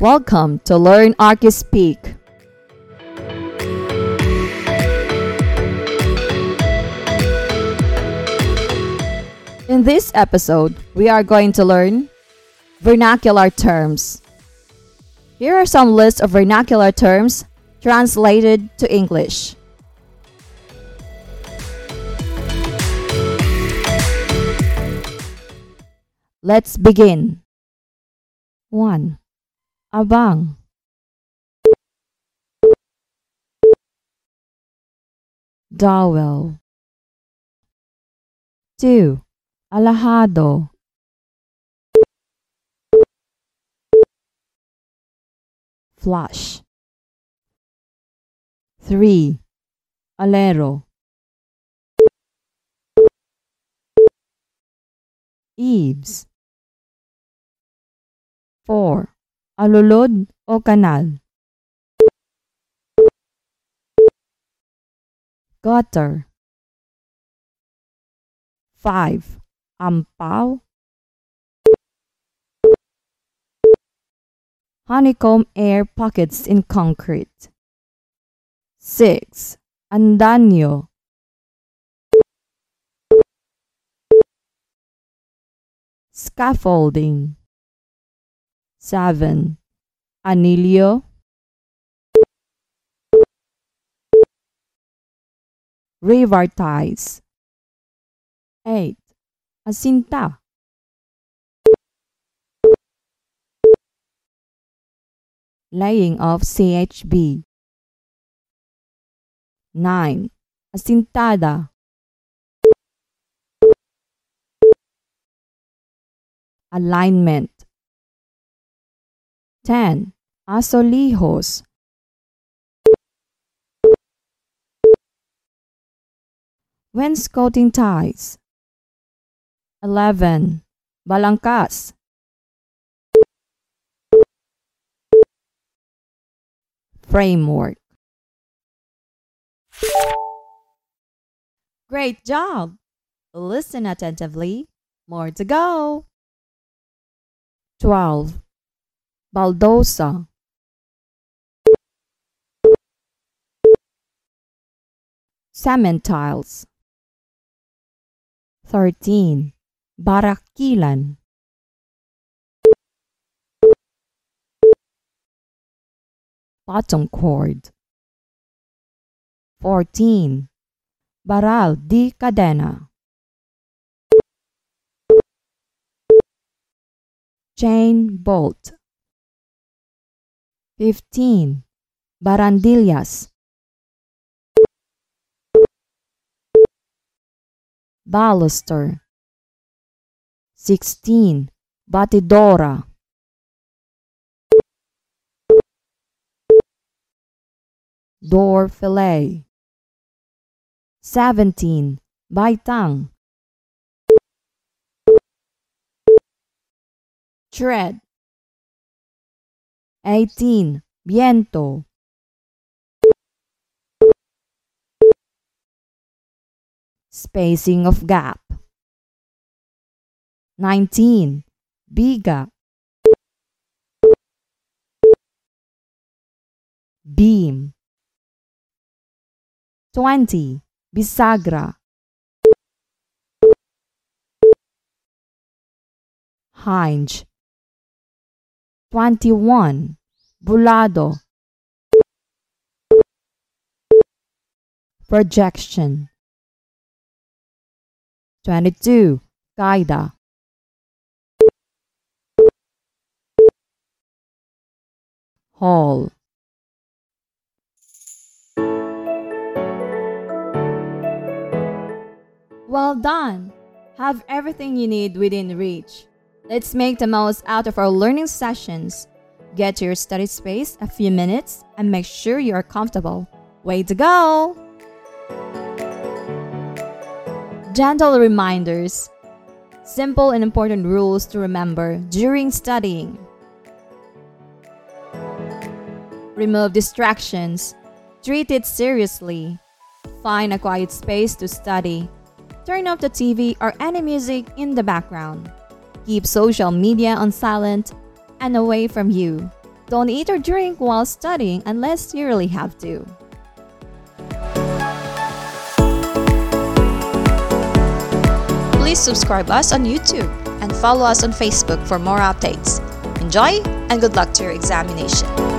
Welcome to Learn Archispeak. In this episode, we are going to learn vernacular terms. Here are some lists of vernacular terms translated to English. Let's begin. 1. Abang Dowel 2. Alahado Flush 3. Alero Eaves 4. Alulod o kanal. Gutter. 5. Ampaw. Honeycomb air pockets in concrete. 6. Andamyo. Scaffolding 7. Anillo River ties 8. Asinta Laying of CHB 9. Asintada Alignment 10. Asolihos Wainscoting ties 11. Balangkas Framework Great job! Listen attentively. More to go. 12. Baldosa. Cement tiles 13. Barakilan. Bottom cord 14. Baral di cadena. Chain bolt 15. Barandillas Baluster 16. Batidora Door fillet 17. Baitang Tread 18. Viento Spacing of gap 19. Biga Beam 20. Bisagra Hinge 21. Bulado Projection 22. Kaida Hall Well done! Have everything you need within reach. Let's make the most out of our learning sessions. Get to your study space a few minutes and make sure you are comfortable. Way to go! Gentle reminders. Simple and important rules to remember during studying. Remove distractions. Treat it seriously. Find a quiet space to study. Turn off the TV or any music in the background. Keep social media on silent and away from you. Don't eat or drink while studying unless you really have to. Please subscribe us on YouTube and follow us on Facebook for more updates. Enjoy and good luck to your examination.